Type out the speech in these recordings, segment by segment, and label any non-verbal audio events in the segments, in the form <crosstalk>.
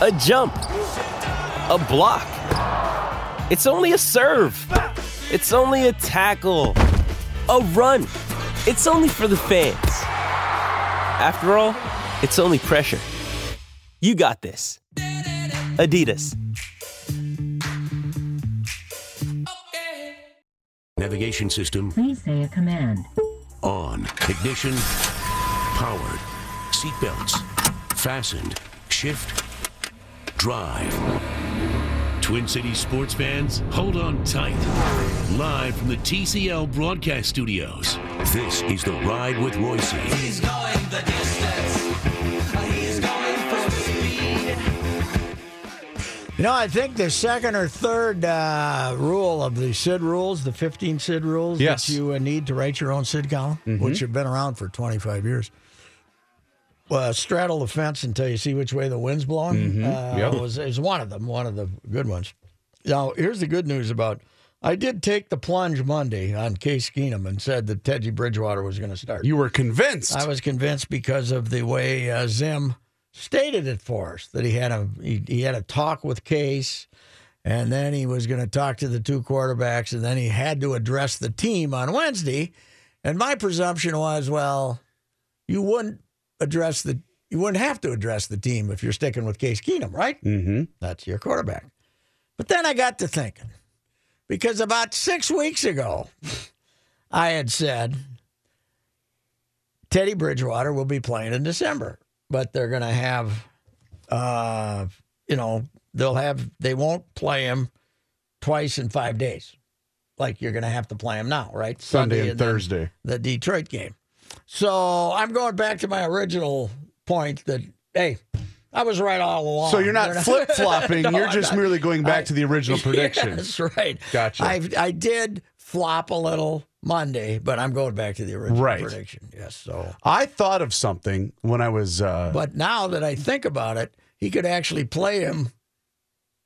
a jump, a block. It's only a serve. It's only a tackle, a run. It's only for the fans. After all, it's only pressure. You got this. Adidas. Navigation system Please say a command. on. Ignition powered. Seatbelts fastened. Shift drive. Twin Cities sports fans, hold on tight. Live from the TCL broadcast studios, this is the Ride with Reusse. He's going the distance. He's going full speed. You know, I think the second or third uh, rule of the SID rules, the 15 SID rules Yes. that you uh, need to write your own SID column, which have been around for 25 years. Well, straddle the fence until you see which way the wind's blowing uh, Yep. was, is one of them, one of the good ones. Now, here's the good news about I did take the plunge Monday on Case Keenum and said that Teddy Bridgewater was going to start. You were convinced. I was convinced because of the way uh, Zim stated it for us that he had a he, he had a talk with Case, and then he was going to talk to the two quarterbacks, and then he had to address the team on Wednesday. And my presumption was, well, you wouldn't address the you wouldn't have to address the team if you're sticking with Case Keenum, right? mm-hmm. That's your quarterback. But then I got to thinking, because about six weeks ago, I had said Teddy Bridgewater will be playing in December, but they're going to have, uh, you know, they'll have, they won't play him twice in five days. Like you're going to have to play him now, right? Sunday and then Thursday. The Detroit game. So I'm going back to my original point that, hey, I was right all along. So you're not <laughs> flip flopping. <laughs> No, you're just merely going back I- to the original <laughs> prediction. That's right. Gotcha. I I did flop a little Monday, but I'm going back to the original Right. prediction. Yes. So, I thought of something when I was. Uh, but now that I think about it, he could actually play him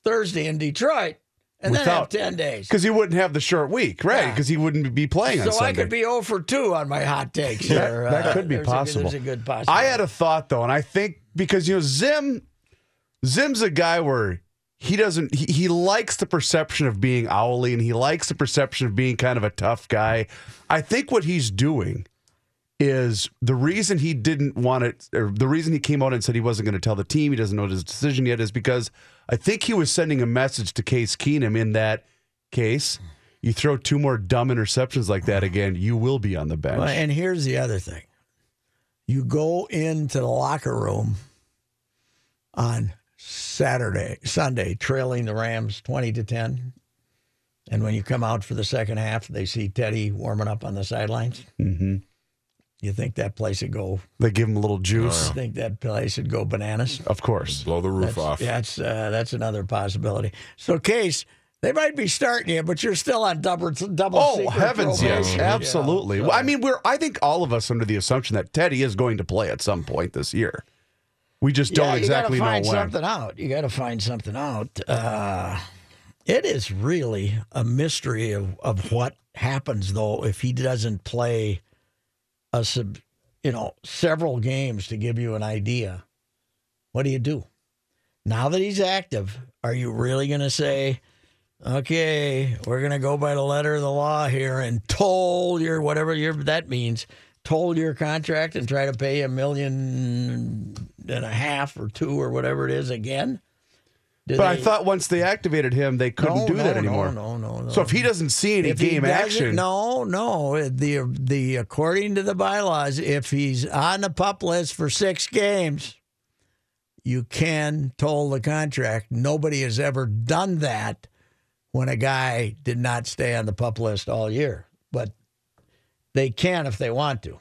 Thursday in Detroit, and then have Without- ten days. because he wouldn't have the short week, right? Yeah. Because he wouldn't be playing on So Sunday. I could be 0 for 2 on my hot takes. That- there. that could be there's a- possible. there's a good possibility. I had a thought though, and I think because you know Zim, Zim's a guy where he doesn't he, he likes the perception of being owly, and he likes the perception of being kind of a tough guy. I think what he's doing is the reason he didn't want it, or the reason he came out and said he wasn't going to tell the team, he doesn't know his decision yet, is because I think he was sending a message to Case Keenum in that case. You throw two more dumb interceptions like that again, you will be on the bench. Well, and here's the other thing. You go into the locker room on Saturday, Sunday, trailing the Rams 20 to 10. And when you come out for the second half, they see Teddy warming up on the sidelines. hmm You think that place would go, They give him a little juice, you think that place would go bananas? of course. Blow the roof That's, off. That's, uh, that's another possibility. So, Case, they might be starting you, but you're still on double, double Oh secret heavens, yes, absolutely. Yeah, Well, I mean, we're I think all of us under the assumption that Teddy is going to play at some point this year. We just don't yeah, exactly you know gotta find something out. You got to find something out. Uh, it is really a mystery of, of what happens though if he doesn't play a sub, you know, several games to give you an idea. What do you do now that he's active? Are you really going to say? Okay, we're gonna go by the letter of the law here and toll your whatever your that means, toll your contract and try to pay a million and a half or two or whatever it is again. Do But I thought once they activated him, they couldn't No, do that anymore. No, no, no, no. So if he doesn't see any If game action, no, no. The the according to the bylaws, if he's on the pup list for six games, you can toll the contract. Nobody has ever done that when a guy did not stay on the pup list all year, but they can if they want to.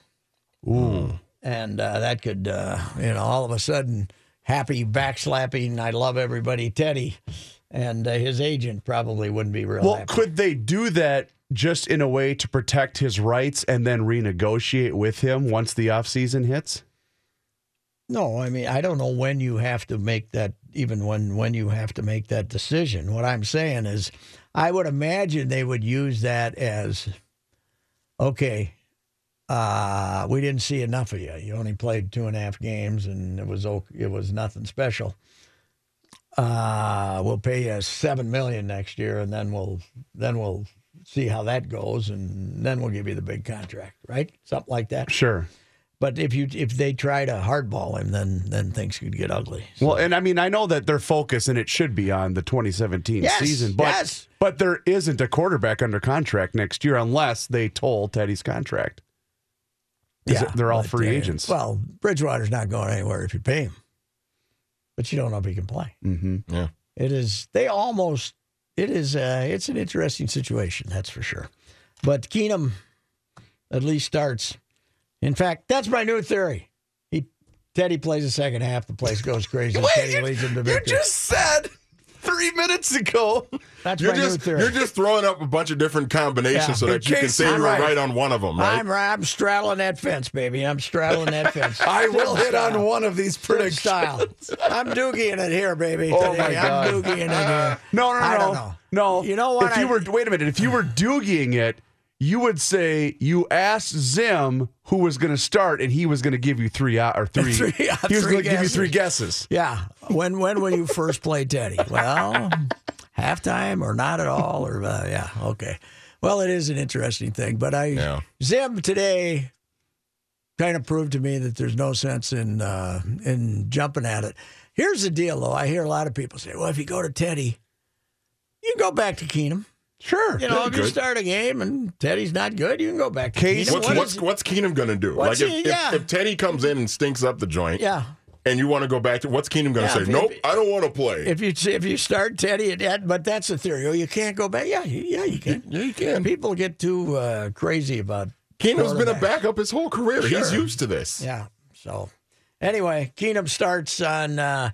Ooh. and uh, that could, uh, you know, all of a sudden, happy backslapping. I love everybody, Teddy, and uh, his agent probably wouldn't be real Well, happy. could they do that just in a way to protect his rights and then renegotiate with him once the offseason hits? No, I mean I don't know when you have to make that even when when you have to make that decision. What I'm saying is I would imagine they would use that as okay, uh, we didn't see enough of you. You only played two and a half games and it was it was nothing special. Uh, we'll pay you seven million next year and then we'll then we'll see how that goes and then we'll give you the big contract, right? Something like that. Sure. But if you if they try to hardball him, then then things could get ugly. So- Well, and I mean, I know that their focus and it should be on the 2017 Yes, season, but yes. but there isn't a quarterback under contract next year unless they toll Teddy's contract. 'Cause they're all free uh, agents. Well, Bridgewater's not going anywhere if you pay him, but you don't know if he can play. hmm Yeah. It is they almost it is uh, it's an interesting situation that's for sure. But Keenum at least starts. In fact, that's my new theory. He Teddy plays the second half, the place goes crazy. <laughs> and Teddy leads him to victory. you victory. just said three minutes ago. that's You're my new just theory. you're just throwing up a bunch of different combinations Yeah. so In that you can say I'm you were right. right. on one of them, right? I'm right. I'm straddling that fence, baby. I'm straddling that fence. <laughs> I will hit Style. on one of these Good predictions. style. I'm doogieing it here, baby. Oh, today. my God. I'm doogieing it here. No, no, no, I no. don't know. No. You know what? If you were wait a minute, if you were doogieing it, you would say you asked Zim who was going to start, and he was going to give you three out or three. <laughs> Three- yeah, he was going to give you guesses. three guesses. Yeah. When when will you first play Teddy? Well, halftime or not at all or uh, yeah. Okay. Well, it is an interesting thing, but I Yeah. Zim today kind of proved to me that there's no sense in uh, in jumping at it. Here's the deal, though. I hear a lot of people say, "Well, if you go to Teddy, you can go back to Keenum." Sure. You know, Yeah, if you good. start a game and Teddy's not good, you can go back to Case- Keenum. What's What what's what's Keenum gonna do? What's like if, he- yeah. if, Teddy comes in and stinks up the joint, yeah. and you want to go back to what's Keenum gonna Yeah, say? if- nope, if- I don't want to play. If you if you start Teddy, at, but that's the theory. Oh, you can't go back. Yeah, yeah, you can. yeah, you can. People get too uh, crazy about Keenum's been a backup his whole career. He's used to this. Yeah. So anyway, Keenum starts on. Uh,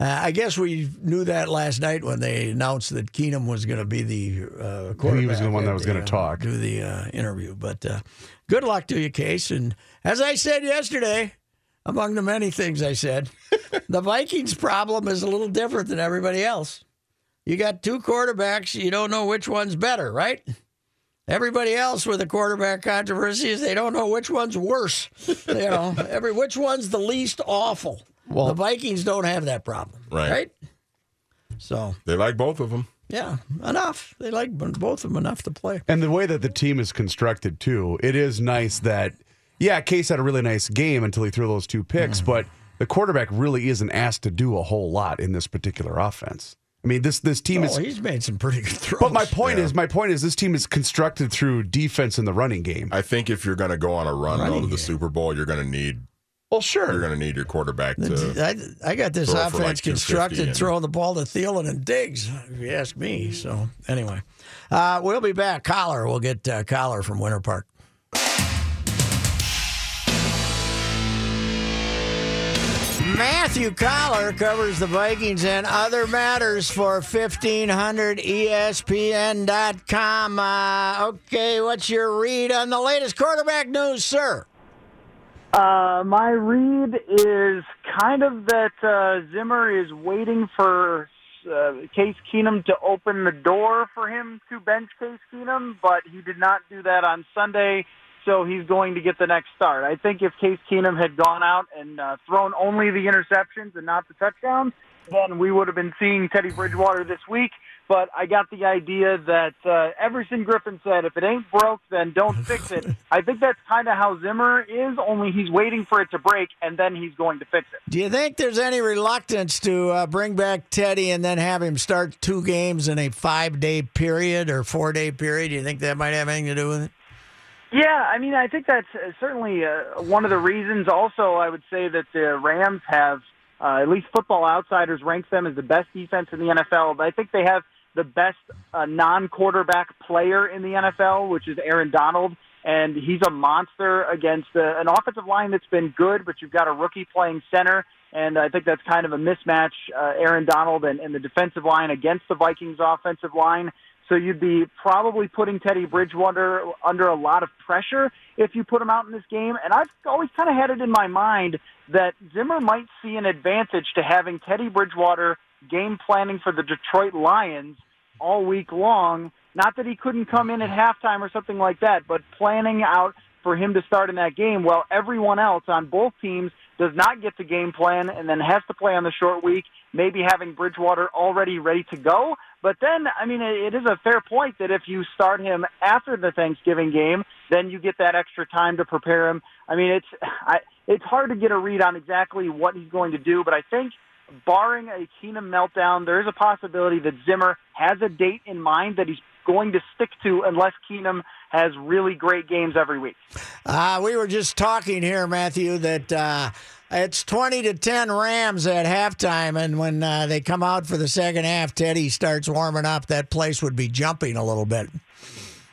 uh, I guess we knew that last night when they announced that Keenum was going to be the uh, quarterback. the one that was gonna uh, talk. do the uh, interview. But uh, good luck to you, Case. And as I said yesterday, among the many things I said, <laughs> the Vikings' problem is a little different than everybody else. You got two quarterbacks, you don't know which one's better, right? Everybody else with the quarterback controversy is they don't know which one's worse. You know, <laughs> every which one's the least awful. Well- the Vikings don't have that problem, Right. right? So They like both of them. yeah, enough. They like both of them enough to play. And the way that the team is constructed too, it is nice that yeah, Case had a really nice game until he threw those two picks, mm-hmm. but the quarterback really isn't asked to do a whole lot in this particular offense. I mean, this this team Oh, is he's made some pretty good throws. But my point is, my point is, this team is constructed through defense in the running game. I think if you're gonna go on a run Running though to the game. Super Bowl, you're gonna need Well, sure. you're gonna need your quarterback to. I, I got this offense like constructed and- throwing the ball to Thielen and Diggs, if you ask me. So, anyway, uh, we'll be back. Coller, we'll get uh, Coller from Winter Park. Matthew Coller covers the Vikings and other matters for E 1500ESPN.com. Uh, okay, what's your read on the latest quarterback news, sir? Uh, my read is kind of that uh, Zimmer is waiting for uh, Case Keenum to open the door for him to bench Case Keenum, but he did not do that on Sunday, so he's going to get the next start. I think if Case Keenum had gone out and uh, thrown only the interceptions and not the touchdowns, then we would have been seeing Teddy Bridgewater this week. But I got the idea that uh, Everson Griffen said, if it ain't broke, then don't fix it. <laughs> I think that's kind of how Zimmer is, only he's waiting for it to break, and then he's going to fix it. Do you think there's any reluctance to uh, bring back Teddy and then have him start two games in a five day period or four day period? Do you think that might have anything to do with it? Yeah, I mean, I think that's uh, certainly uh, one of the reasons. Also, I would say that the Rams have, uh, at least Football Outsiders ranks them as the best defense in the NFL. But I think they have the best uh, non-quarterback player in the NFL, which is Aaron Donald. and he's a monster against uh, an offensive line that's been good, but you've got a rookie playing center, and I think that's kind of a mismatch, uh, Aaron Donald and, and the defensive line against the Vikings offensive line. So you'd be probably putting Teddy Bridgewater under a lot of pressure if you put him out in this game. And I've always kind of had it in my mind that Zimmer might see an advantage to having Teddy Bridgewater game planning for the Detroit Lions all week long. Not that he couldn't come in at halftime or something like that, but planning out for him to start in that game while everyone else on both teams does not get the game plan and then has to play on the short week, maybe having Bridgewater already ready to go. But then, I mean, it is a fair point that if you start him after the Thanksgiving game, then you get that extra time to prepare him. I mean, it's I, it's hard to get a read on exactly what he's going to do, but I think barring a Keenum meltdown, there is a possibility that Zimmer has a date in mind that he's going to stick to unless Keenum has really great games every week. Uh, we were just talking here, Matthew, that uh, it's 20 to 10 Rams at halftime, and when uh, they come out for the second half, Teddy starts warming up. That place would be jumping a little bit.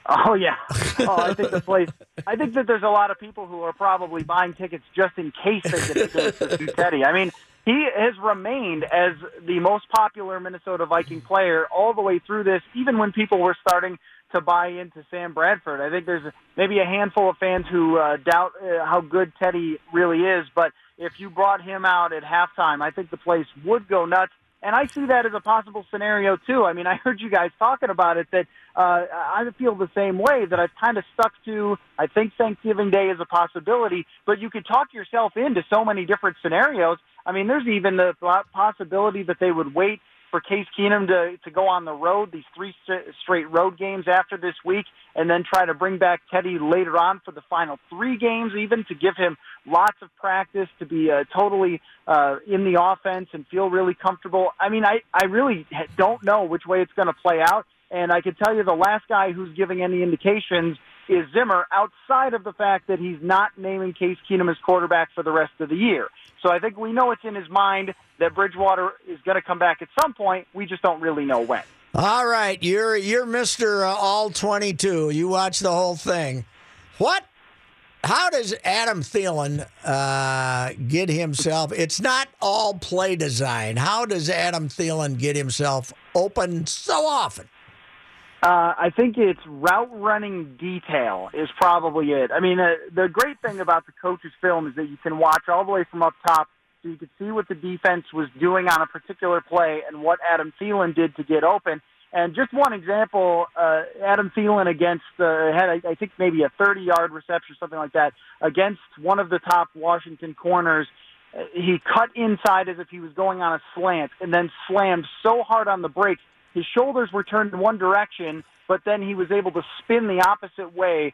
Oh yeah. <laughs> Oh, I think the place. I think that there's a lot of people who are probably buying tickets just in case they get to, Teddy. I mean, he has remained as the most popular Minnesota Viking player all the way through this, even when people were starting to buy into Sam Bradford. I think there's maybe a handful of fans who uh, doubt uh, how good Teddy really is, but if you brought him out at halftime, I think the place would go nuts. And I see that as a possible scenario too. I mean, I heard you guys talking about it. That uh, I feel the same way. That I've kind of stuck to. I think Thanksgiving Day is a possibility, but you could talk yourself into so many different scenarios. I mean, there's even the possibility that they would wait for Case Keenum to to go on the road, these three straight road games after this week, and then try to bring back Teddy later on for the final three games, even to give him lots of practice to be uh, totally uh, in the offense and feel really comfortable. I mean, I I really don't know which way it's going to play out, and I can tell you the last guy who's giving any indications is Zimmer, outside of the fact that he's not naming Case Keenum as quarterback for the rest of the year. So I think we know it's in his mind that Bridgewater is going to come back at some point. We just don't really know when. All right, you're you're Mister uh, All Twenty Two. You watch the whole thing. What? How does Adam Thielen uh, get himself? It's not all play design. How does Adam Thielen get himself open so often? Uh, I think it's route running detail is probably it. I mean, uh, the great thing about the coach's film is that you can watch all the way from up top, so you can see what the defense was doing on a particular play and what Adam Thielen did to get open. And just one example, uh, Adam Thielen against uh, had I, I think maybe a 30-yard reception, something like that, against one of the top Washington corners. Uh, He cut inside as if he was going on a slant, and then slammed so hard on the brakes his shoulders were turned in one direction, but then he was able to spin the opposite way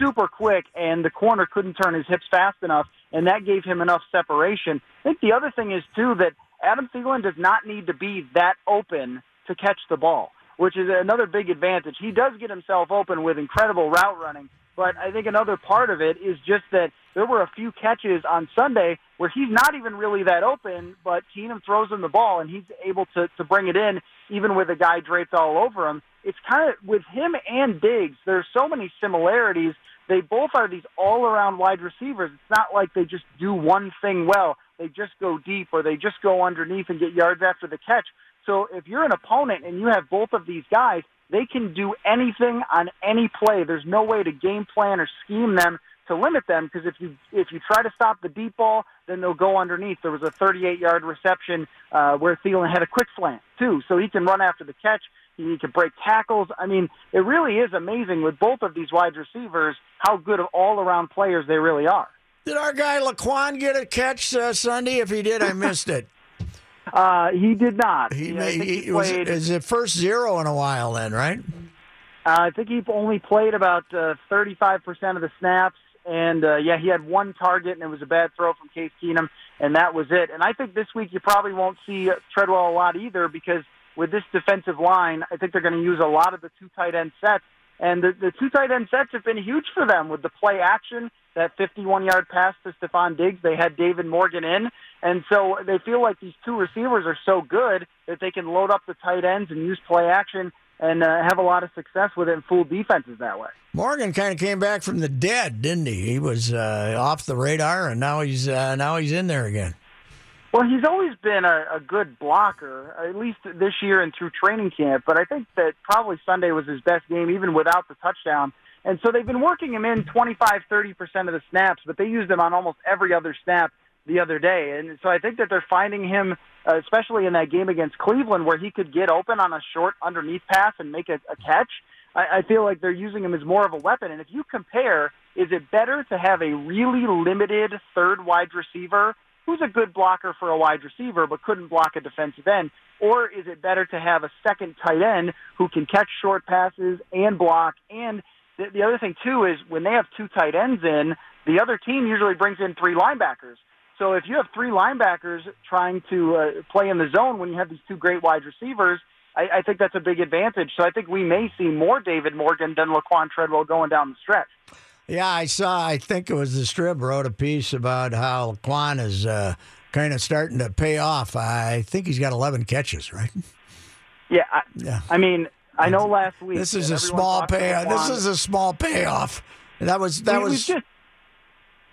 super quick, and the corner couldn't turn his hips fast enough, and that gave him enough separation. I think the other thing is, too, that Adam Thielen does not need to be that open to catch the ball, which is another big advantage. He does get himself open with incredible route running, but I think another part of it is just that there were a few catches on Sunday where he's not even really that open, but Keenum throws him the ball and he's able to, to bring it in even with a guy draped all over him. It's kind of with him and Diggs, there's so many similarities. They both are these all around wide receivers. It's not like they just do one thing well. They just go deep or they just go underneath and get yards after the catch. So if you're an opponent and you have both of these guys, they can do anything on any play. There's no way to game plan or scheme them to limit them because if you if you try to stop the deep ball, then they'll go underneath. There was a 38-yard reception uh, where Thielen had a quick slant too, so he can run after the catch. He can break tackles. I mean, it really is amazing with both of these wide receivers how good of all-around players they really are. Did our guy Laquan get a catch uh, Sunday? If he did, I missed it. <laughs> Uh, he did not. He, I may, think he, he was played. is it first zero in a while then, right? Uh, I think he only played about uh, 35% of the snaps. And uh, yeah, he had one target, and it was a bad throw from Case Keenum, and that was it. And I think this week you probably won't see Treadwell a lot either because with this defensive line, I think they're going to use a lot of the two tight end sets. And the, the two tight end sets have been huge for them with the play action, that 51 yard pass to Stefon Diggs. They had David Morgan in. And so they feel like these two receivers are so good that they can load up the tight ends and use play action and uh, have a lot of success with it and fool defenses that way. Morgan kind of came back from the dead, didn't he? He was uh, off the radar, and now he's uh, now he's in there again. Well, he's always been a, a good blocker, at least this year and through training camp. But I think that probably Sunday was his best game, even without the touchdown. And so they've been working him in 25, 30 percent of the snaps, but they used him on almost every other snap the other day. And so I think that they're finding him, uh, especially in that game against Cleveland, where he could get open on a short underneath pass and make a, a catch. I, I feel like they're using him as more of a weapon. And if you compare, is it better to have a really limited third wide receiver who's a good blocker for a wide receiver but couldn't block a defensive end? Or is it better to have a second tight end who can catch short passes and block? And the, the other thing, too, is when they have two tight ends in, the other team usually brings in three linebackers. So if you have three linebackers trying to uh, play in the zone when you have these two great wide receivers, I, I think that's a big advantage. So I think we may see more David Morgan than Laquan Treadwell going down the stretch. Yeah, I saw. I think it was the Strib wrote a piece about how Laquan is uh, kind of starting to pay off. I think he's got 11 catches, right? Yeah, I, Yeah. I mean, I know last week This is a small payoff. This is a small payoff. That was that we, was just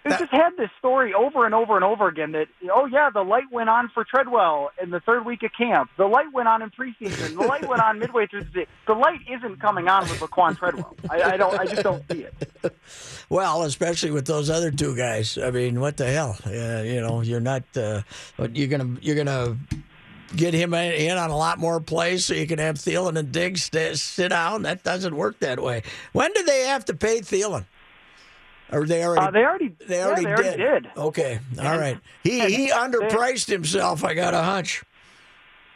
we've that- just had this story over and over and over again that oh yeah the light went on for Treadwell in the third week of camp the light went on in preseason the light went on <laughs> midway through the the light isn't coming on with Laquan Treadwell I, I don't I just don't see it <laughs> well, especially with those other two guys. I mean, what the hell? Uh, you know, you're not. Uh, you're gonna you're gonna get him in on a lot more plays so you can have Thielen and Diggs sit down. That doesn't work that way. When do they have to pay Thielen? Or they already? uh, they already They yeah, already, they already did. did. Okay, all right. He he underpriced himself. I got a hunch.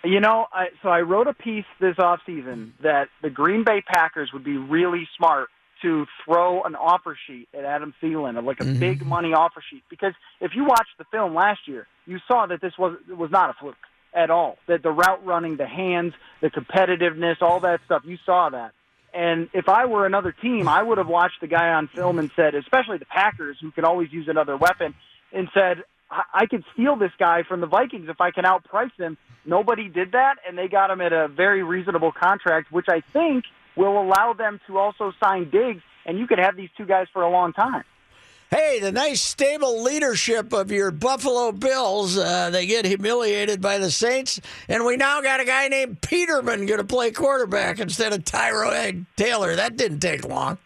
You know, I, so I wrote a piece this off season that the Green Bay Packers would be really smart to throw an offer sheet at Adam Thielen, like a big money offer sheet. Because if you watched the film last year, you saw that this was was not a fluke at all. That the route running, the hands, the competitiveness, all that stuff, you saw that. And if I were another team, I would have watched the guy on film and said, especially the Packers, who can always use another weapon, and said, I I could steal this guy from the Vikings if I can outprice him. Nobody did that, and they got him at a very reasonable contract, which I think will allow them to also sign Diggs, and you could have these two guys for a long time. Hey, the nice stable leadership of your Buffalo Bills, uh, they get humiliated by the Saints, and we now got a guy named Peterman going to play quarterback instead of Tyrod Taylor. That didn't take long.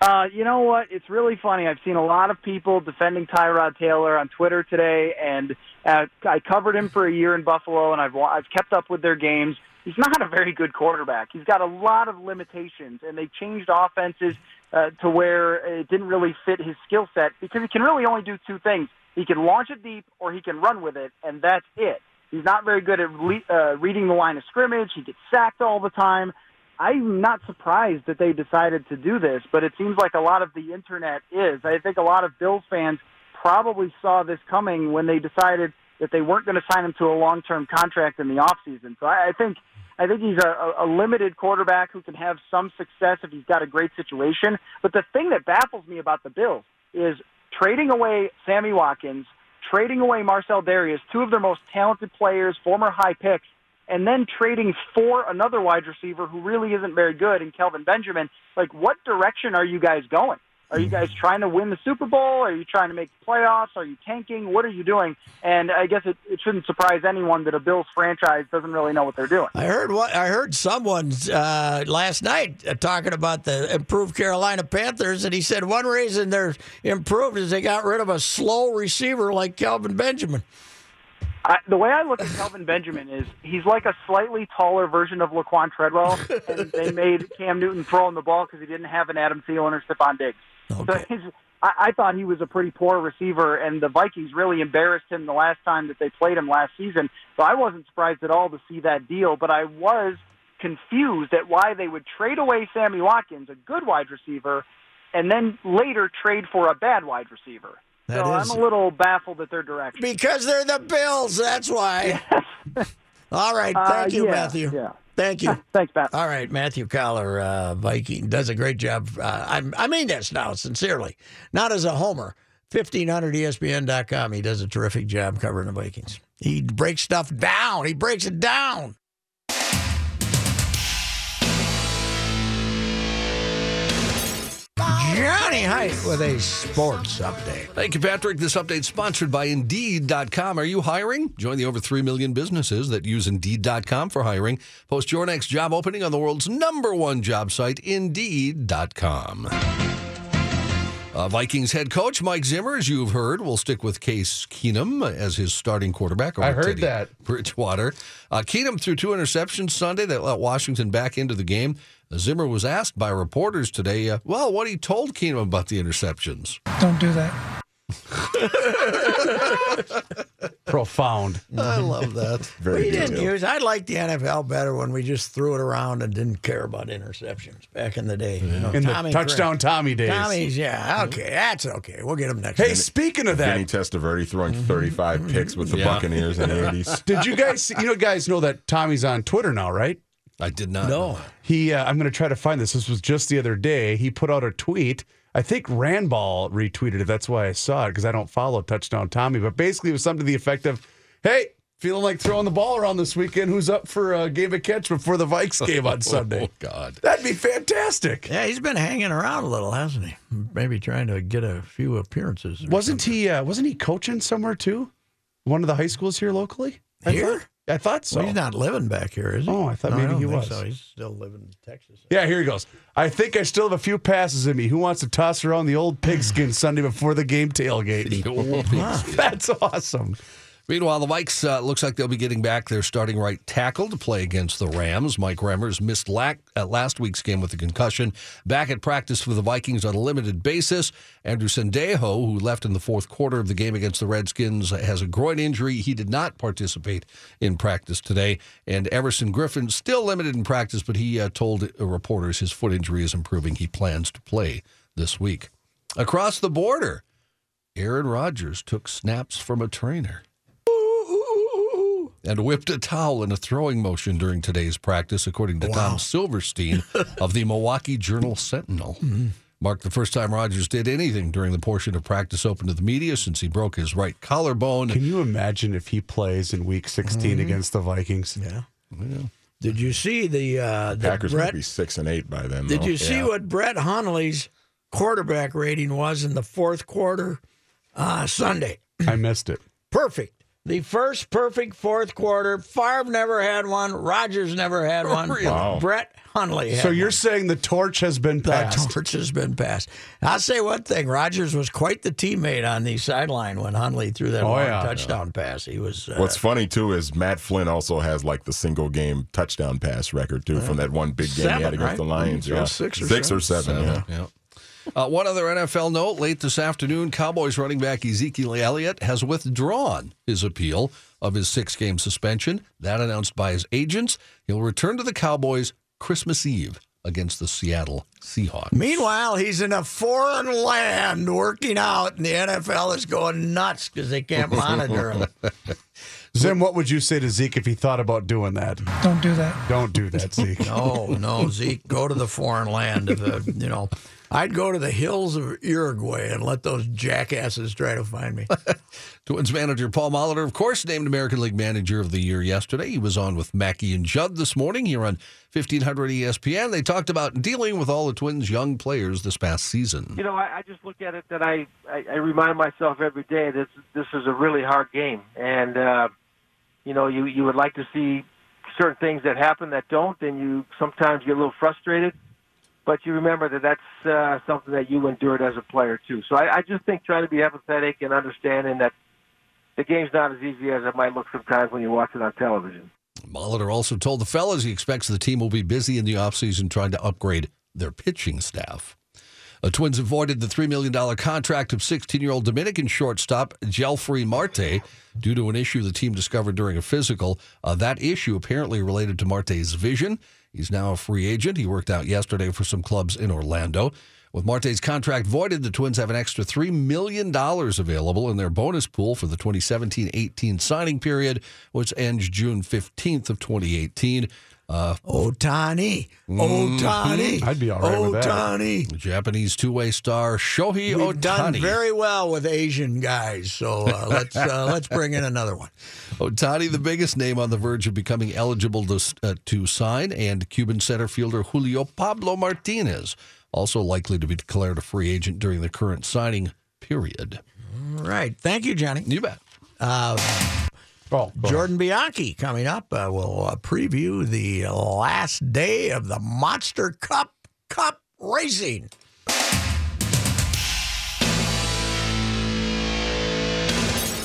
Uh, you know what? It's really funny. I've seen a lot of people defending Tyrod Taylor on Twitter today, and uh, I covered him for a year in Buffalo, and I've I've kept up with their games. He's not a very good quarterback. He's got a lot of limitations, and they changed offenses uh, to where it didn't really fit his skill set because he can really only do two things: he can launch it deep, or he can run with it, and that's it. He's not very good at le- uh, reading the line of scrimmage. He gets sacked all the time. I'm not surprised that they decided to do this, but it seems like a lot of the internet is. I think a lot of Bills fans probably saw this coming when they decided that they weren't going to sign him to a long-term contract in the offseason. So I, I think I think he's a, a limited quarterback who can have some success if he's got a great situation. But the thing that baffles me about the Bills is trading away Sammy Watkins, trading away Marcell Dareus, two of their most talented players, former high picks, and then trading for another wide receiver who really isn't very good in Kelvin Benjamin. Like, what direction are you guys going? Are you guys trying to win the Super Bowl? Are you trying to make the playoffs? Are you tanking? What are you doing? And I guess it, it shouldn't surprise anyone that a Bills franchise doesn't really know what they're doing. I heard what I heard someone uh, last night uh, talking about the improved Carolina Panthers, and he said one reason they're improved is they got rid of a slow receiver like Calvin Benjamin. I, the way I look at Calvin <laughs> Benjamin is he's like a slightly taller version of Laquan Treadwell, and they made Cam Newton throw him the ball because he didn't have an Adam Thielen or Stefon Diggs. So Okay. he's, I, I thought he was a pretty poor receiver, and the Vikings really embarrassed him the last time that they played him last season. So I wasn't surprised at all to see that deal, but I was confused at why they would trade away Sammy Watkins, a good wide receiver, and then later trade for a bad wide receiver. That so is- I'm a little baffled at their direction. Because they're the Bills, that's why. <laughs> All right, Uh, thank you, yeah, Matthew. yeah. Thank you. <laughs> Thanks, Pat. All right, Matthew Coller, uh, Viking, does a great job. Uh, I'm, I mean this now, sincerely, not as a homer. E 1500ESPN.com. He does a terrific job covering the Vikings. He breaks stuff down. He breaks it down. Johnny Height with a sports update. Thank you, Patrick. This update sponsored by Indeed.com. Are you hiring? Join the over 3 million businesses that use Indeed.com for hiring. Post your next job opening on the world's number one job site, Indeed.com. Uh, Vikings head coach Mike Zimmer, as you've heard, will stick with Case Keenum as his starting quarterback. over I heard Teddy that. Bridgewater. Uh, Keenum threw two interceptions Sunday that let Washington back into the game. Zimmer was asked by reporters today, uh, well, what he told Keenum about the interceptions. Don't do that. <laughs> Profound. I love that. <laughs> Very We didn't use. I liked the NFL better when we just threw it around and didn't care about interceptions back in the day. You know, In the Tommy touchdown Tommy days. Tommy's, yeah, okay, that's okay. We'll get him next. Hey, year. speaking of Vinny that, Testaverde throwing 35 picks with the Yeah. Buccaneers and Andes. <laughs> did you guys, you know, guys know that Tommy's on Twitter now, right? I did not. no, He, uh, I'm going to try to find this. This was just the other day. He put out a tweet. I think Randball retweeted it. That's why I saw it because I don't follow Touchdown Tommy. But basically, it was something to the effect of, "Hey, feeling like throwing the ball around this weekend? Who's up for a game of catch before the Vikes game on <laughs> Sunday? Oh, God. That'd be fantastic." yeah, he's been hanging around a little, hasn't he? Maybe trying to get a few appearances. Wasn't he? Uh, wasn't he coaching somewhere too? One of the high schools here locally. I Here? thought- I thought so. Well, he's not living back here, is he? Oh, I thought No, maybe don't he was. So he's still living in Texas. Yeah, here he goes. I think I still have a few passes in me. Who wants to toss around the old pigskin Sunday before the game tailgate? <laughs> <laughs> That's awesome. Meanwhile, the Vikes uh, looks like they'll be getting back their starting right tackle to play against the Rams. Mike Remmers missed lack, uh, last week's game with a concussion. Back at practice for the Vikings on a limited basis. Andrew Sendejo, who left in the fourth quarter of the game against the Redskins, has a groin injury. He did not participate in practice today. And Everson Griffen still limited in practice, but he uh, told reporters his foot injury is improving. He plans to play this week. Across the border, Aaron Rodgers took snaps from a trainer and whipped a towel in a throwing motion during today's practice, according to Tom Silverstein of the Milwaukee Journal Sentinel. <laughs> Marked the first time Rodgers did anything during the portion of practice open to the media since he broke his right collarbone. Can you imagine if he plays in Week 16 against the Vikings? Yeah. Did you see the uh, the Packers Brett? might be six and eight by then. Did though. you see Yeah. what Brett Hundley's quarterback rating was in the fourth quarter uh, Sunday? I missed it. Perfect. The first perfect fourth quarter. Favre never had one. Rodgers never had one. Really? Wow. Brett Hundley had So you're saying the torch has been The passed? torch has been passed. I'll say one thing: Rodgers was quite the teammate on the sideline when Hundley threw that Oh, long yeah. touchdown pass. He was. Uh, What's funny too is Matt Flynn also has like the single game touchdown pass record too from that one big game he had against right? the Lions. Yeah, six or six or seven. yeah. Yeah. <laughs> Uh, one other NFL note late this afternoon, Cowboys running back Ezekiel Elliott has withdrawn his appeal of his six game suspension. That announced by his agents. He'll return to the Cowboys Christmas Eve against the Seattle Seahawks. Meanwhile, he's in a foreign land working out, and the NFL is going nuts because they can't <laughs> monitor him. <laughs> Zim, what would you say to Zeke if he thought about doing that? Don't do that. Don't do that, Zeke. No, no, Zeke, go to the foreign land. Of the, you know, I'd go to the hills of Uruguay and let those jackasses try to find me. <laughs> Twins manager Paul Molitor, of course, named American League Manager of the Year yesterday. He was on with Mackey and Judd this morning here on 1500 ESPN. They talked about dealing with all the Twins' young players this past season. You know, I, I just look at it that I, I, I remind myself every day that this is a really hard game, and uh, you know, you you would like to see certain things that happen that don't, and you sometimes get a little frustrated. But you remember that that's uh, something that you endured as a player too. So I, I just think trying to be empathetic and understanding that the game's not as easy as it might look sometimes when you watch it on television. Molitor also told the fellas he expects the team will be busy in the offseason trying to upgrade their pitching staff. The Twins avoided the $3 million contract of 16 year old Dominican shortstop Jelfry Marte due to an issue the team discovered during a physical. Uh, that issue apparently related to Marte's vision. He's now a free agent. He worked out yesterday for some clubs in Orlando. With Marte's contract voided, the Twins have an extra $3 million available in their bonus pool for the 2017-18 signing period, which ends June 15th of 2018. Uh, Otani, Otani, I'd be all right with that. Otani. Japanese two-way star Shohei We've done very well with Asian guys, so uh, <laughs> let's uh, let's bring in another one. Otani, the biggest name on the verge of becoming eligible to, uh, to sign, and Cuban center fielder Julio Pablo Martinez also likely to be declared a free agent during the current signing period. All right. Thank you, Johnny. You bet. Uh, Oh, Jordan Bianchi coming up. Uh, we'll uh, preview the last day of the Monster Cup Cup racing.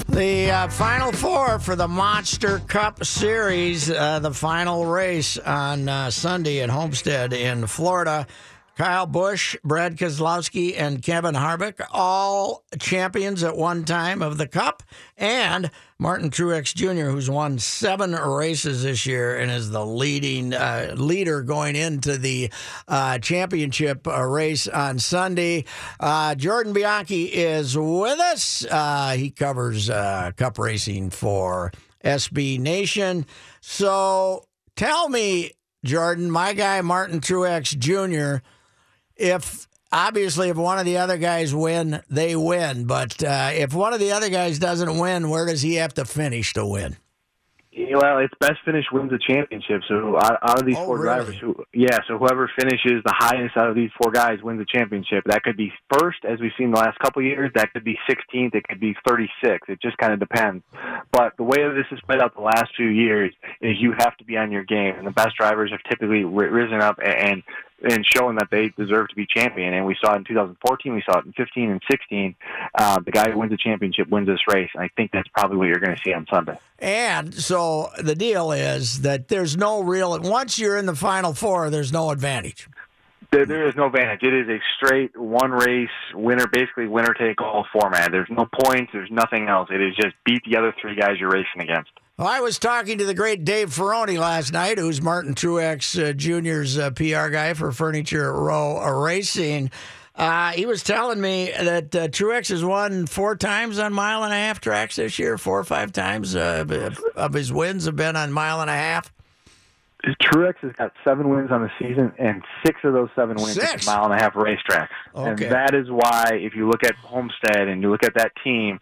The uh, final four for the Monster Cup Series, uh, the final race on uh, Sunday at Homestead in Florida. Kyle Busch, Brad Keselowski, and Kevin Harvick, all champions at one time of the Cup, and Martin Truex Jr., who's won seven races this year and is the leading uh, leader going into the uh, championship uh, race on Sunday. Uh, Jordan Bianchi is with us. Uh, he covers uh, Cup racing for SB Nation. So tell me, Jordan, my guy Martin Truex Jr if obviously if one of the other guys win, they win. But uh, if one of the other guys doesn't win, where does he have to finish to win? Well, it's best finish wins the championship. So out, of these Oh, four really? drivers, who yeah, so whoever finishes the highest out of these four guys wins the championship. That could be first, as we've seen the last couple of years. That could be 16th. It could be 36th. It just kind of depends. But the way this has played out the last few years is you have to be on your game, and the best drivers have typically risen up and and showing that they deserve to be champion. And we saw it in 2014, we saw it in 15 and 16. Uh, the guy who wins the championship wins this race, and I think that's probably what you're going to see on Sunday. And so the deal is that there's no real, once you're in the final four, there's no advantage. There, there is no advantage. It is a straight one race winner, basically winner take all format. There's no points. There's nothing else. It is just beat the other three guys you're racing against. Well, I was talking to the great Dave Ferroni last night, who's Martin Truex uh, Jr.'s uh, PR guy for Furniture Row Racing. Uh, he was telling me that uh, Truex has won four times on mile and a half tracks this year. Four or five times uh, of- of his wins have been on mile and a half. Truex has got seven wins on the season, and six of those seven wins Six? are mile and a half racetracks. Okay. And that is why, if you look at Homestead and you look at that team,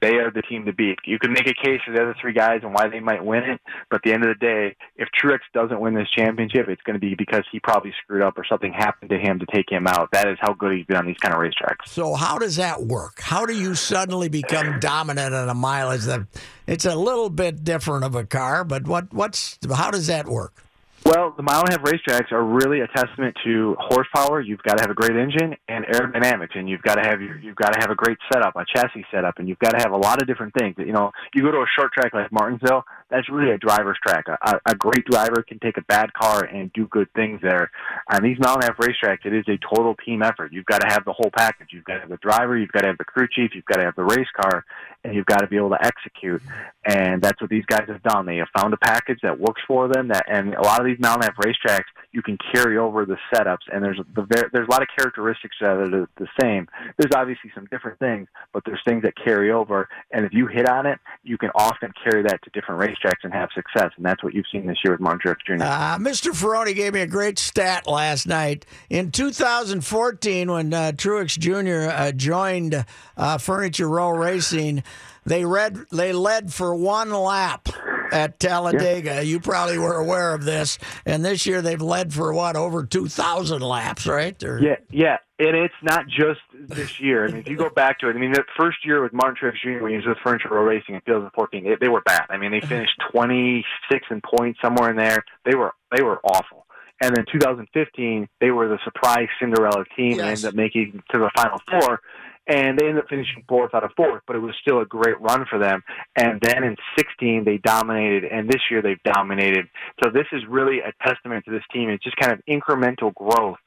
they are the team to beat. You can make a case for the other three guys and why they might win it, but at the end of the day, if Truex doesn't win this championship, it's going to be because he probably screwed up or something happened to him to take him out. That is how good he's been on these kind of racetracks. So how does that work? How do you suddenly become <laughs> dominant on a mile? Is that it's a little bit different of a car, but what what's how does that work? Well, the mile and a half racetracks are really a testament to horsepower. You've got to have a great engine and aerodynamics, and you've got to have your, you've got to have a great setup, a chassis setup, and you've got to have a lot of different things. You know, you go to a short track like Martinsville, that's really a driver's track. A, a great driver can take a bad car and do good things there. On these mile and a half racetracks, it is a total team effort. You've got to have the whole package. You've got to have the driver, you've got to have the crew chief, you've got to have the race car, and you've got to be able to execute. And that's what these guys have done. They have found a package that works for them. That and a lot of these mile and a half racetracks, you can carry over the setups. And there's the there's a lot of characteristics that are the, the same. There's obviously some different things, but there's things that carry over. And if you hit on it, you can often carry that to different racetracks and have success. And that's what you've seen this year with Martin Truex Jr. Uh, Mr. Ferroni gave me a great stat last night. In 2014, when uh, Truex Jr. Uh, joined uh, Furniture Row Racing, they read they led for one lap at Talladega. You probably were aware of this. And this year they've led for what over 2,000 laps, right? Or- Yeah, yeah, and it's not just this year. I mean, if you go back to it, I mean, the first year with Martin Truex Jr. when he was with Furniture Row Racing in 2014, they, they were bad. I mean, they mm-hmm. finished 26 in points somewhere in there. They were they were awful. And then 2015, they were the surprise Cinderella team and ended up making it to the Final Four. And they ended up finishing fourth out of fourth, but it was still a great run for them. And then in 16, they dominated, and this year they've dominated. So this is really a testament to this team. It's just kind of incremental growth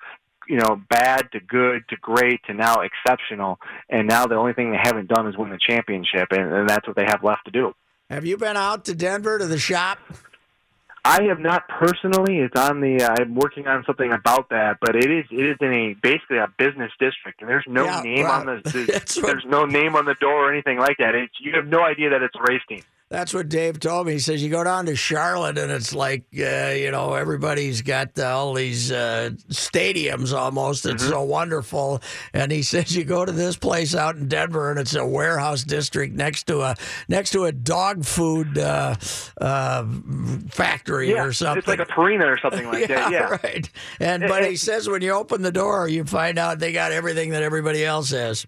you know, bad to good to great to now exceptional. And now the only thing they haven't done is win the championship, and, and that's what they have left to do. Have you been out to Denver to the shop? I have not personally. It's on the. Uh, I'm working on something about that, but it is. It is in a basically a business district, and there's no Yeah, name right. on the. <laughs> the That's what- there's no name on the door or anything like that. It's, you have no idea that it's a race team. That's what Dave told me. He says you go down to Charlotte and it's like uh, you know everybody's got uh, all these uh, stadiums almost. It's so wonderful. And he <laughs> says you go to this place out in Denver and it's a warehouse district next to a next to a dog food uh, uh, factory Yeah, or something. it's like a Purina or something <laughs> like that. Yeah. right. And but he says when you open the door, you find out they got everything that everybody else has.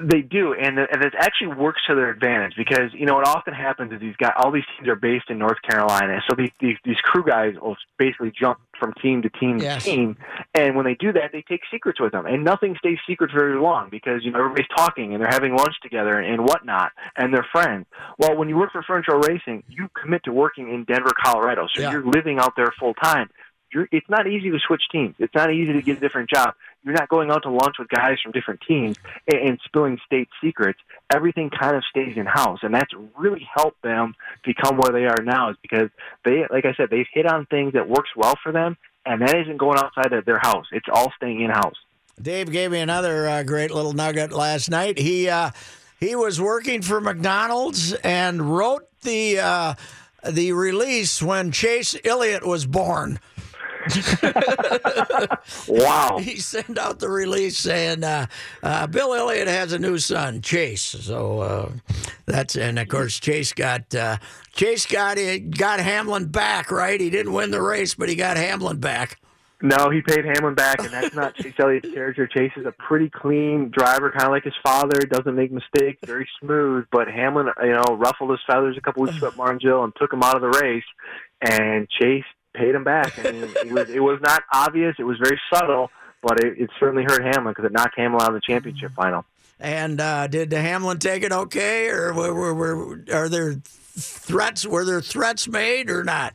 They do, and and it actually works to their advantage because you know what often happens is these guys, all these teams are based in North Carolina, so these these, these crew guys will basically jump from team to team Yes. to team, and when they do that, they take secrets with them, and nothing stays secret very long because you know everybody's talking and they're having lunch together and whatnot, and they're friends. Well, when you work for Furniture Racing, you commit to working in Denver, Colorado, so Yeah. you're living out there full time. You're, it's not easy to switch teams. It's not easy to get a different job. You're not going out to lunch with guys from different teams and, and spilling state secrets. Everything kind of stays in house, and that's really helped them become where they are now. Is because they, like I said, they've hit on things that works well for them, and that isn't going outside of their house. It's all staying in house. Dave gave me another uh, great little nugget last night. He uh, he was working for McDonald's and wrote the uh, the release when Chase Elliott was born. <laughs> Wow. He sent out the release saying uh, uh, Bill Elliott has a new son, Chase. So uh, that's and of course Chase got uh, Chase got got Hamlin back. Right, he didn't win the race, but he got Hamlin back. No, he paid Hamlin back, and that's not Chase Elliott's character. Chase is a pretty clean driver, kind of like his father. Doesn't make mistakes, very smooth. But Hamlin, you know, ruffled his feathers a couple weeks ago at Martinsville and took him out of the race. And Chase paid him back. I mean, it was it was not obvious. It was very subtle, but it, it certainly hurt Hamlin because it knocked Hamlin out of the championship final. And uh, did Hamlin take it okay, or were, were, were are there threats? Were there threats made or not?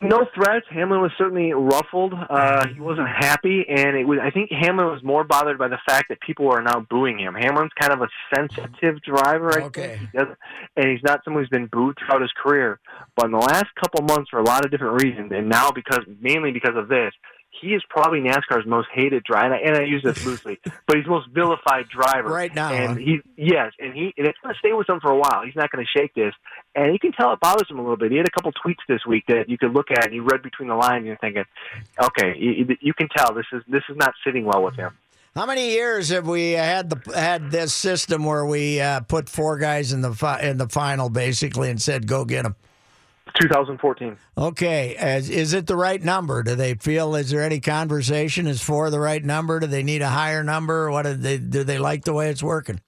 No threats. Hamlin was certainly ruffled. Uh, he wasn't happy, and it was. I think Hamlin was more bothered by the fact that people are now booing him. Hamlin's kind of a sensitive driver, I Okay. think, he and he's not someone who's been booed throughout his career. But in the last couple months, for a lot of different reasons, and now because mainly because of this, he is probably NASCAR's most hated driver, and I use this loosely, <laughs> but he's the most vilified driver Right now, And he, yes, and he, and it's going to stay with him for a while. He's not going to shake this, and you can tell it bothers him a little bit. He had a couple tweets this week that you could look at, and you read between the lines, and you're thinking, okay, you, you can tell this is this is not sitting well with him. How many years have we had the had this system where we uh, put four guys in the fi- in the final basically and said go get them? 2014. Okay, is, is it the right number? Do they feel is there any conversation? Is four the right number? Do they need a higher number? What do they do? They like the way it's working?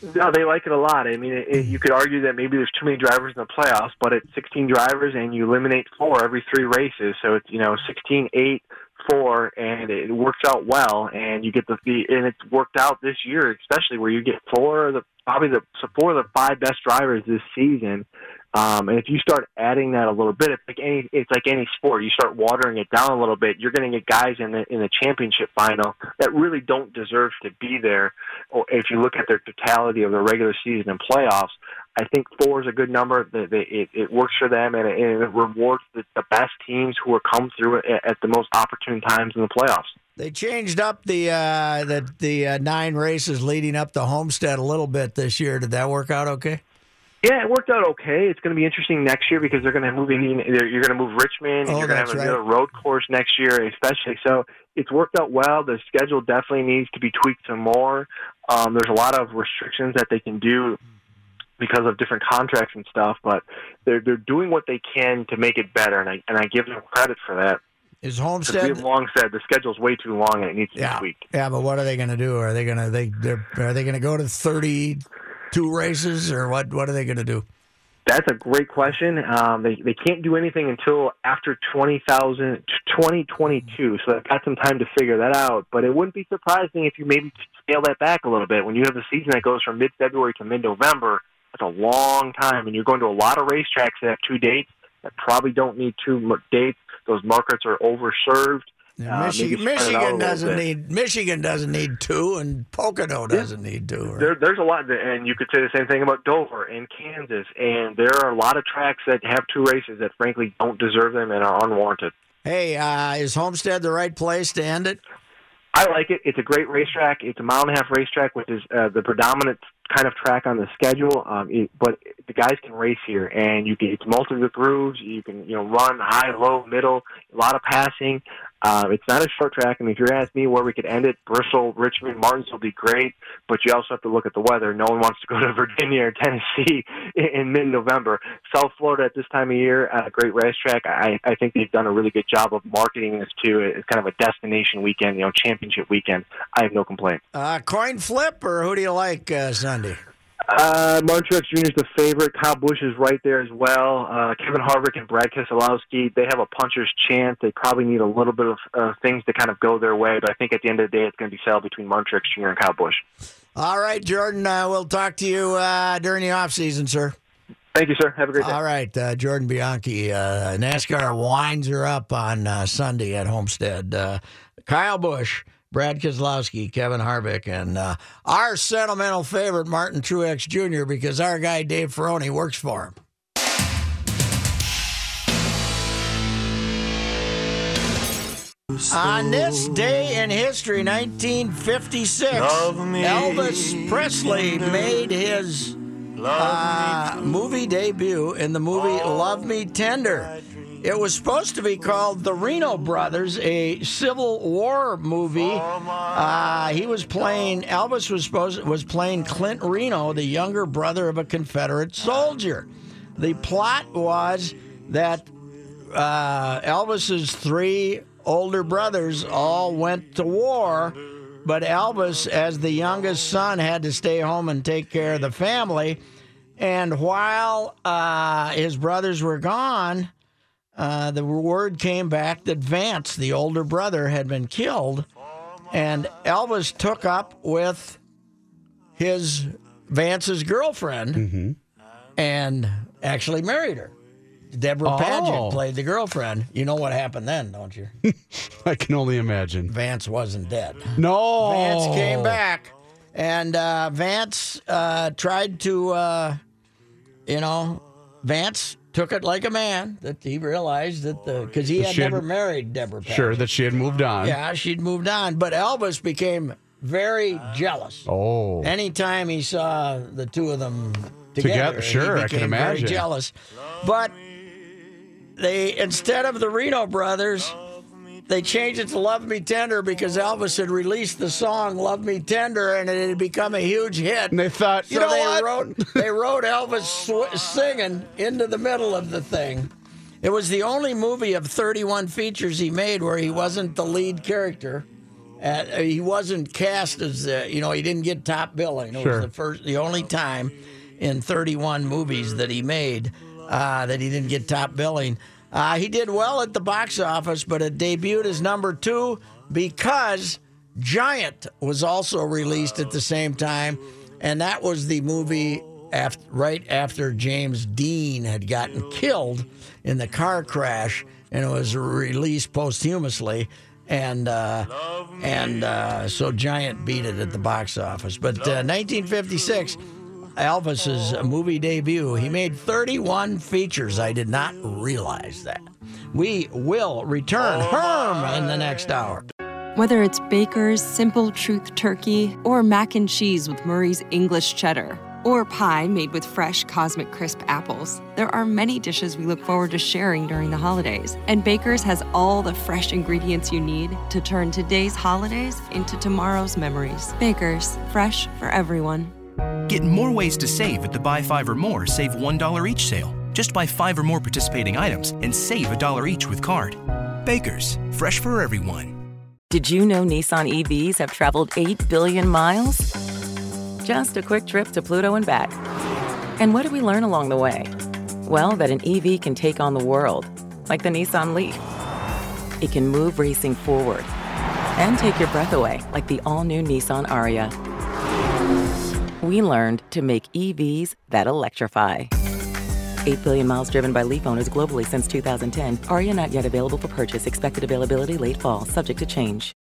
No, they like it a lot. I mean, it, it, you could argue that maybe there's too many drivers in the playoffs, but it's 16 drivers and you eliminate four every three races. So it's, you know, 16, 8, 4, and it works out well. And you get the, the and it's worked out this year, especially where you get four of the, probably the, so four of the five best drivers this season. Um, and if you start adding that a little bit, it's like any it's like any sport. You start watering it down a little bit, you're going to get guys in the in the championship final that really don't deserve to be there. Or if you look at their totality of the regular season and playoffs, I think four is a good number. That they, it, it works for them, and it, it rewards the, the best teams who are come through at, at the most opportune times in the playoffs. They changed up the uh, the the uh, nine races leading up to Homestead a little bit this year. Did that work out okay? Yeah, it worked out okay. It's going to be interesting next year because they're going to move in. You're going to move Richmond, and Oh, you're going to have a right. road course next year, especially. So it's worked out well. The schedule definitely needs to be tweaked some more. Um, there's a lot of restrictions that they can do because of different contracts and stuff, but they're they're doing what they can to make it better, and I and I give them credit for that. Is Homestead? have long said the schedule's way too long and it needs to Yeah, be tweaked. yeah, but what are they going to do? Are they going to they they're, are they going to go to thirty two races or what? What are they going to do? That's a great question. Um, they they can't do anything until after 20,000 2022, so they've got some time to figure that out. But it wouldn't be surprising if you maybe scale that back a little bit. When you have a season that goes from mid February to mid November, that's a long time, and you're going to a lot of racetracks that have two dates that probably don't need two dates. Those markets are overserved. Uh, Michigan, spread it out a Michigan doesn't bit. need Michigan doesn't need two, and Pocono doesn't need two. right? There, there's a lot, that, and you could say the same thing about Dover and Kansas. And there are a lot of tracks that have two races that, frankly, don't deserve them and are unwarranted. Hey, uh, is Homestead the right place to end it? I like it. It's a great racetrack. It's a mile and a half racetrack, which is uh, the predominant kind of track on the schedule. Um, it, but the guys can race here, and you can it's multiple grooves. You can you know run high, low, middle, a lot of passing. Uh, it's not a short track. I mean, if you're asking me where we could end it, Bristol, Richmond, Martinsville would be great, but you also have to look at the weather. No one wants to go to <laughs> Virginia or Tennessee in, <laughs> in mid-November. South Florida at this time of year, a great racetrack. I, I think they've done a really good job of marketing this too. It's kind of a destination weekend, you know, championship weekend. I have no complaint. Uh, coin flip, or who do you like uh, Sunday? Uh, Martin Truex Jr. is the favorite. Kyle Busch is right there as well. Uh, Kevin Harvick and Brad Keselowski, they have a puncher's chance. They probably need a little bit of uh, things to kind of go their way, but I think at the end of the day, it's going to be settled between Martin Truex Jr. and Kyle Busch. All right, Jordan. Uh, we'll talk to you uh, during the off season, sir. Thank you, sir. Have a great day. All right, uh, Jordan Bianchi. Uh, NASCAR winds her up on uh, Sunday at Homestead. Uh, Kyle Busch, Brad Keselowski, Kevin Harvick, and uh, our sentimental favorite, Martin Truex Jr., because our guy Dave Ferroni works for him. On this day in history, 1956, Elvis Presley made his uh, movie debut in the movie Love Me Tender. It was supposed to be called The Reno Brothers, a Civil War movie. Uh, he was playing Elvis was supposed was playing Clint Reno, the younger brother of a Confederate soldier. The plot was that uh, Elvis's three older brothers all went to war, but Elvis, as the youngest son, had to stay home and take care of the family. And while uh, his brothers were gone, uh, the word came back that Vance, the older brother, had been killed, and Elvis took up with his Vance's girlfriend and actually married her. Deborah Oh. Paget played the girlfriend. You know what happened then, don't you? <laughs> I can only imagine. Vance wasn't dead. No. Vance came back, and uh, Vance uh, tried to, uh, you know, Vance took it like a man that he realized that the oh, because he had she had- never married Deborah. Paget. Sure that she had moved on. Yeah, she'd moved on, but Elvis became very ah. jealous. Oh. Anytime he saw the two of them together, Together, sure, I can imagine. very jealous. But they instead of the Reno brothers, they changed it to "Love Me Tender" because Elvis had released the song "Love Me Tender" and it had become a huge hit. And they thought, you know they what? wrote they wrote Elvis sw- singing into the middle of the thing. It was the only movie of 31 features he made where he wasn't the lead character. Uh, he wasn't cast as uh, you know he didn't get top billing. It Sure. was the first, the only time in 31 movies that he made uh, that he didn't get top billing. Uh, he did well at the box office, but it debuted as number two because Giant was also released at the same time, and that was the movie after, right after James Dean had gotten killed in the car crash, and it was released posthumously. And uh, and uh, so Giant beat it at the box office. But uh, 1956, Elvis's movie debut, he made 31 features. I did not realize that. We will return oh Herm in the next hour. Whether it's Baker's Simple Truth Turkey or mac and cheese with Murray's English Cheddar or pie made with fresh Cosmic Crisp apples, there are many dishes we look forward to sharing during the holidays. And Baker's has all the fresh ingredients you need to turn today's holidays into tomorrow's memories. Baker's, fresh for everyone. Get more ways to save at the Buy Five or More Save $1 each sale. Just buy five or more participating items and save a dollar each with card. Baker's, fresh for everyone. Did you know Nissan EVs have traveled 8 billion miles? Just a quick trip to Pluto and back. And what did we learn along the way? Well, that an EV can take on the world, like the Nissan Leaf. It can move racing forward and take your breath away, like the all new Nissan Ariya. We learned to make EVs that electrify. 8 billion miles driven by Leaf owners globally since 2010. Ariya not yet available for purchase. Expected availability late fall, subject to change.